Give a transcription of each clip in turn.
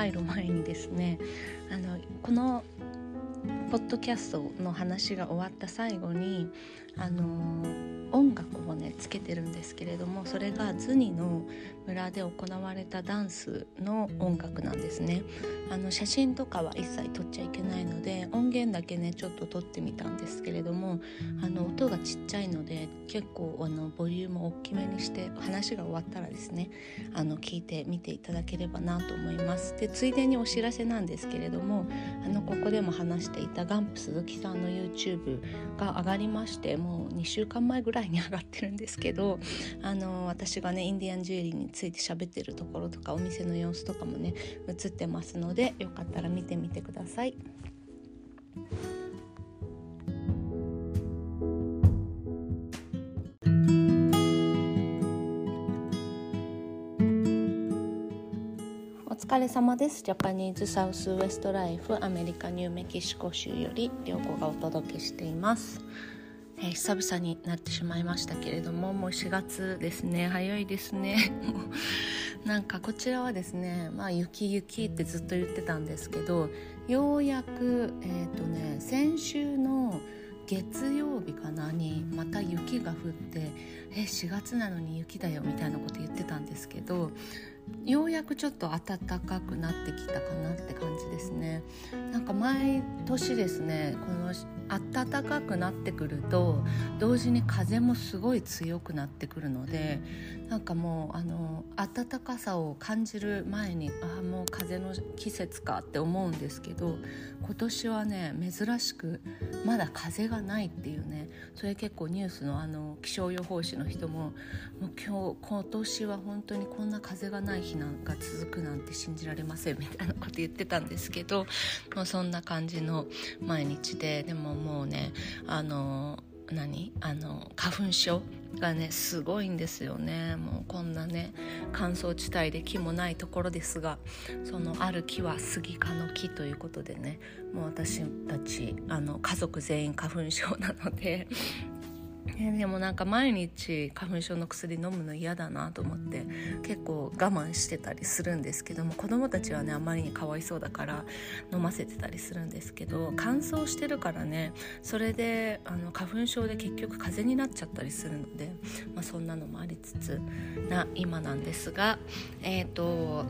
入る前にですねあのこのポッドキャストの話が終わった最後にあの音楽をねつけてるんですけれどもそれがズニの村で行われたダンスの音楽なんですね。あの写真とかは一切撮っちゃいけないので音源だけねちょっと撮ってみたんですけれどもあの音がちっちゃいので結構あのボリュームを大きめにして話が終わったらですねあの聞いてみていただければなと思います。でついでにお知らせなんですけれどもあのここでも話していたガンプ鈴木さんの YouTube が上がりましてもう2週間前ぐらいに上がってるんですけどあの私がねインディアンジュエリーについて喋ってるところとかお店の様子とかもね映ってますのでよかったら見てみてください。お疲れ様です。ジャパニーズサウスウエストライフアメリカニューメキシコ州より涼子がお届けしていますえー、久々になってしまいましたけれどももう4月ですね。早いですね。なんかこちらはですねまあ雪雪ってずっと言ってたんですけどようやくえっ、ー、とね先週の月曜日かなにまた雪が降ってえ4月なのに雪だよみたいなこと言ってたんですけどようやくちょっと暖かくなってきたかなって感じですね。なんか毎年ですねこの暖かくなってくると同時に風もすごい強くなってくるのでなんかもうあの暖かさを感じる前にああもう風の季節かって思うんですけど今年はね珍しくまだ風がないっていうねそれ結構ニュースのあの気象予報士の人ももう今日今年は本当にこんな風がない日なんか続くなんて信じられませんみたいなこと言ってたんですけどもうそんな感じの毎日ででももうねあの何？あの花粉症がねすごいんですよね。もうこんなね乾燥地帯で木もないところですがそのある木はスギ科の木ということでねもう私たちあの家族全員花粉症なのでえでもなんか毎日花粉症の薬飲むの嫌だなと思って結構我慢してたりするんですけども子供たちはねあまりにかわいそうだから飲ませてたりするんですけど乾燥してるからねそれであの花粉症で結局風邪になっちゃったりするので、まあ、そんなのもありつつな今なんですがえっ、ー、と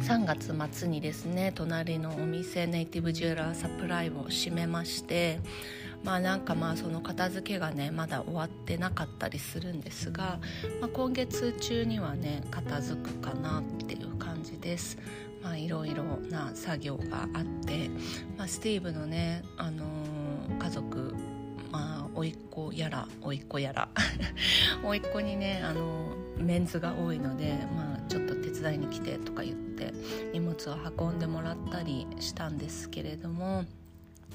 3月末にですね隣のお店ネイティブジュエラーサプライを閉めましてまあなんかまあその片付けがねまだ終わってなかったりするんですが、まあ、今月中にはね片付くかなっていう感じです。まあいろいろな作業があって、まあ、スティーブのね、あのー、家族まあ甥っ子やら甥っ子やら 甥っ子にね、あのー、メンズが多いので、まあ、ちょっと手伝いに来てとか言って荷物を運んでもらったりしたんですけれども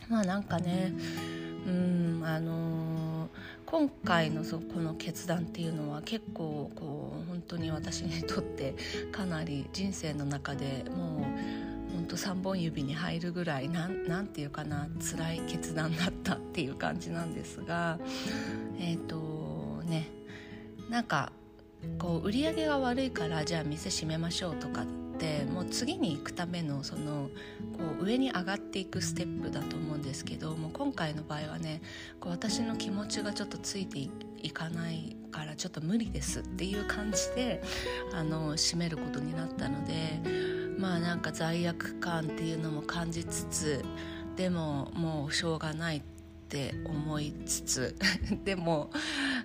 まあなんかねうんうんあのー、今回のそこの決断っていうのは結構こう本当に私にとってかなり人生の中でもう本当3本指に入るぐらいなんなんていうかな辛い決断だったっていう感じなんですが えっ、ー、とねなんかこう売り上げが悪いからじゃあ店閉めましょうとかってもう次に行くためのそのこう上に上がっていくステップだと思うんですけどもう今回の場合はねこう私の気持ちがちょっとついていかないからちょっと無理ですっていう感じであの締めることになったのでまあなんか罪悪感っていうのも感じつつでももうしょうがないってって思いつつ でも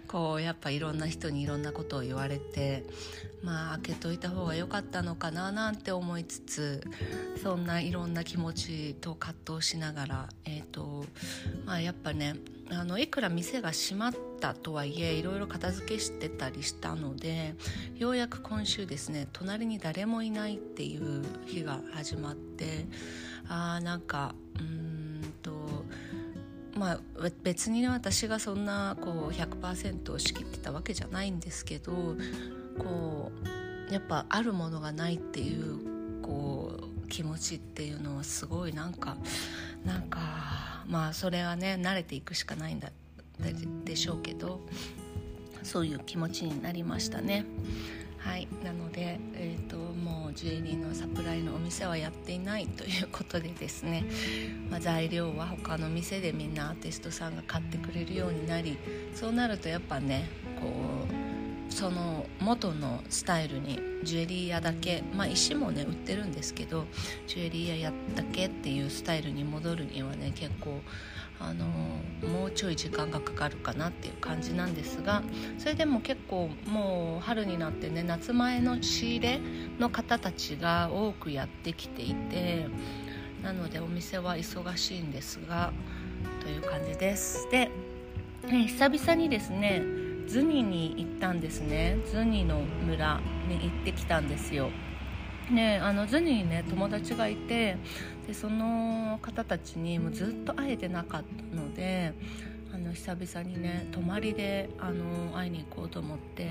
こうやっぱいろんな人にいろんなことを言われてまあ開けといた方が良かったのかななんて思いつつそんないろんな気持ちと葛藤しながら、えーとまあ、やっぱねあのいくら店が閉まったとはいえいろいろ片付けしてたりしたのでようやく今週ですね隣に誰もいないっていう日が始まってあーなんかうんまあ別にね私がそんなこう100%を仕切ってたわけじゃないんですけどこうやっぱあるものがないっていうこう気持ちっていうのはすごいなんかなんかまあそれはね慣れていくしかないんだでしょうけどそういう気持ちになりましたね。はい。なので、えーと、もうジュエリーのサプライのお店はやっていないということでですね、まあ、材料は他の店でみんなアーティストさんが買ってくれるようになりそうなるとやっぱねこうその元のスタイルにジュエリー屋だけまあ石もね売ってるんですけどジュエリー屋だけっていうスタイルに戻るにはね結構あのもうちょい時間がかかるかなっていう感じなんですがそれでも結構もう春になってね夏前の仕入れの方たちが多くやってきていてなのでお店は忙しいんですがという感じです。で、ね、久々にですねズニに行ったんですね。ズニの村に行ってきたんですよ。ね、あのズニーね友達がいてでその方たちにもずっと会えてなかったのであの久々にね泊まりであの会いに行こうと思って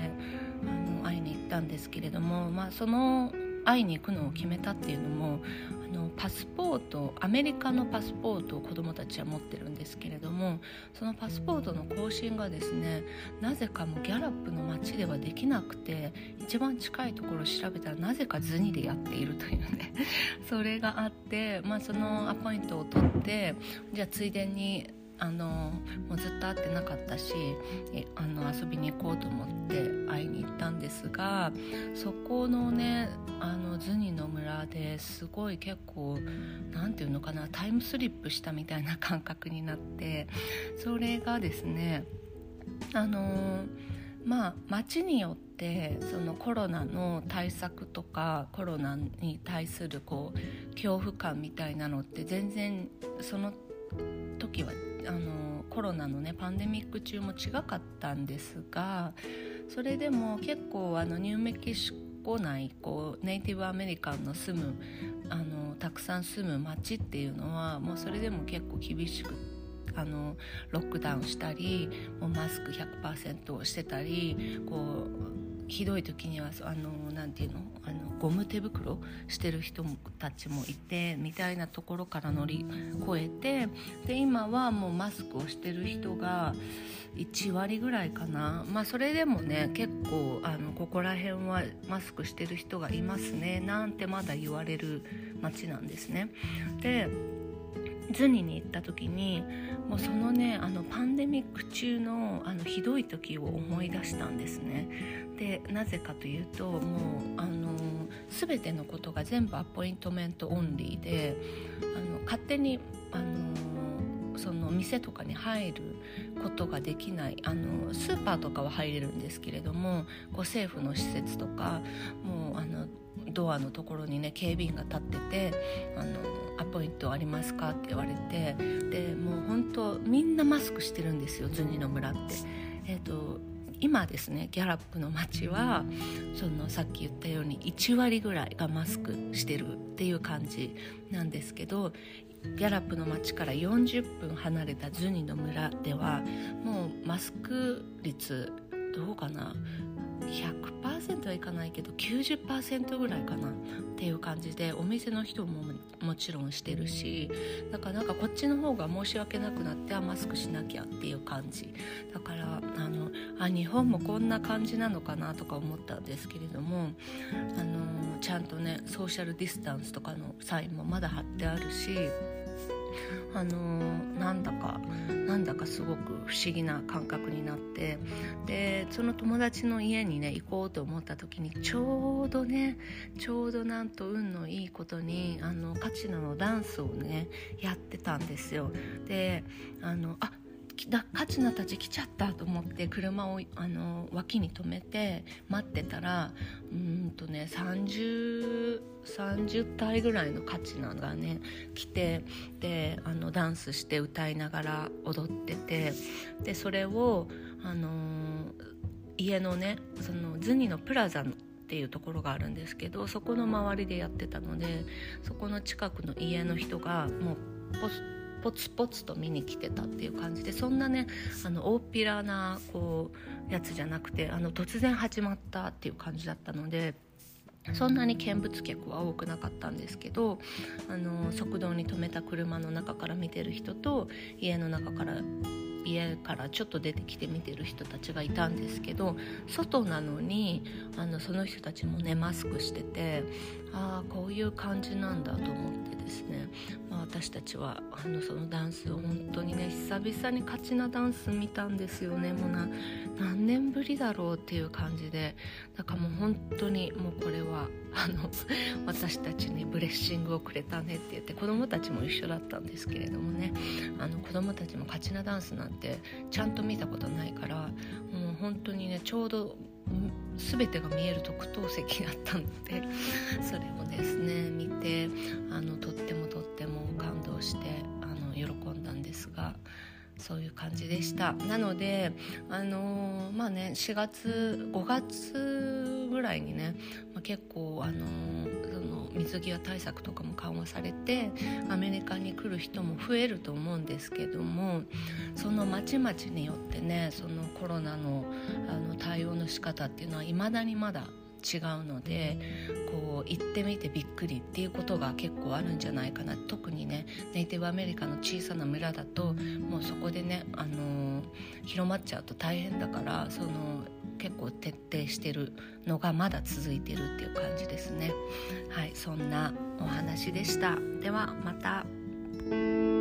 あの会いに行ったんですけれども、まあ、その会いに行くのを決めたっていうのもあのパスポートアメリカのパスポートを子どもたちは持ってるんですけれどもそのパスポートの更新がですねなぜかもギャラップの街ではできなくて一番近いところを調べたらなぜかズニでやっているというね それがあって、まあ、そのアポイントを取ってじゃあついでにあのもうずっと会ってなかったしあの遊びに行こうと思って会いに行ったんですがそこのねあのズニの村ですごい結構何て言うのかなタイムスリップしたみたいな感覚になってそれがですねあのまあ街によってそのコロナの対策とかコロナに対するこう恐怖感みたいなのって全然その時はあのコロナのねパンデミック中も違かったんですがそれでも結構あのニューメキシコ内こうネイティブアメリカンの住むあのたくさん住む町っていうのはもうそれでも結構厳しくあのロックダウンしたりもうマスク100%をしてたりこうひどい時にはあのなんていうの？あのゴム手袋してる人たちもいてみたいなところから乗り越えてで今はもうマスクをしてる人が1割ぐらいかなまあそれでもね結構あのここら辺はマスクしてる人がいますねなんてまだ言われる街なんですね。でズニに行った時にもうそのねあのパンデミック中のあのひどい時を思い出したんですね。でなぜかというともうあの全てのことが全部アポイントメントオンリーであの勝手にあのその店とかに入ることができないあのスーパーとかは入れるんですけれどもこう政府の施設とかもうあのドアのところにね警備員が立っててあのアポイントありますか?」って言われてでもう本当みんなマスクしてるんですよズニの村って。えーと、今ですねギャラップの街はそのさっき言ったように1割ぐらいがマスクしてるっていう感じなんですけどギャラップの街から40分離れたズニの村ではもうマスク率どうかな？100%はいかないけど90%ぐらいかな？っていう感じでお店の人ももちろんしてるしだからなんかこっちの方が申し訳なくなってあマスクしなきゃっていう感じ。だからあのあ日本もこんな感じなのかなとか思ったんですけれどもあのちゃんとねソーシャルディスタンスとかのサインもまだ貼ってあるしあの、なんだかなんだかすごく不思議な感覚になってでその友達の家にね行こうと思った時にちょうどねちょうどなんと運のいいことにあのカチナのダンスをねやってたんですよ。であのあカチナたち来ちゃったと思って車をあの脇に止めて待ってたらうんとね 30, 30体ぐらいのカチナがね来てであのダンスして歌いながら踊っててでそれをあの家のねそのズニのプラザのっていうところがあるんですけどそこの周りでやってたのでそこの近くの家の人がもうポスポツポツと見に来てたっていう感じでそんなねあの大っぴらなこうやつじゃなくてあの突然始まったっていう感じだったので。そんなに見物客は多くなかったんですけどあの側道に止めた車の中から見てる人と家の中から家からちょっと出てきて見てる人たちがいたんですけど外なのにあのその人たちもねマスクしててああこういう感じなんだと思ってですね、まあ、私たちはあのそのダンスを本当にね久々に勝ちなダンス見たんですよね。もうな何年ぶりだろうっていう感じで。だからもう本当にもうこれはあの 私たちにブレッシングをくれたねって言って子供たちも一緒だったんですけれどもね。あの子供たちも勝ちなダンスなんてちゃんと見たことないからもう本当にねちょうど全てが見える特等席だったので それをですね見てあのとってもとっても感動してあの喜んだんですがそういう感じでした。なのであのー、まあね4月5月ぐらいにね、まあ、結構あのー、その水際対策とかも緩和されてアメリカに来る人も増えると思うんですけどもそのまちまちによってねそのコロナのあの対応の仕方っていうのはいまだにまだ違うのでこう行ってみてびっくりっていうことが結構あるんじゃないかな。特にねネイティブアメリカの小さな村だともうそこでね、あのー、広まっちゃうと大変だからその結構徹底してるのがまだ続いてるっていう感じですね。はいそんなお話でした。ではまた。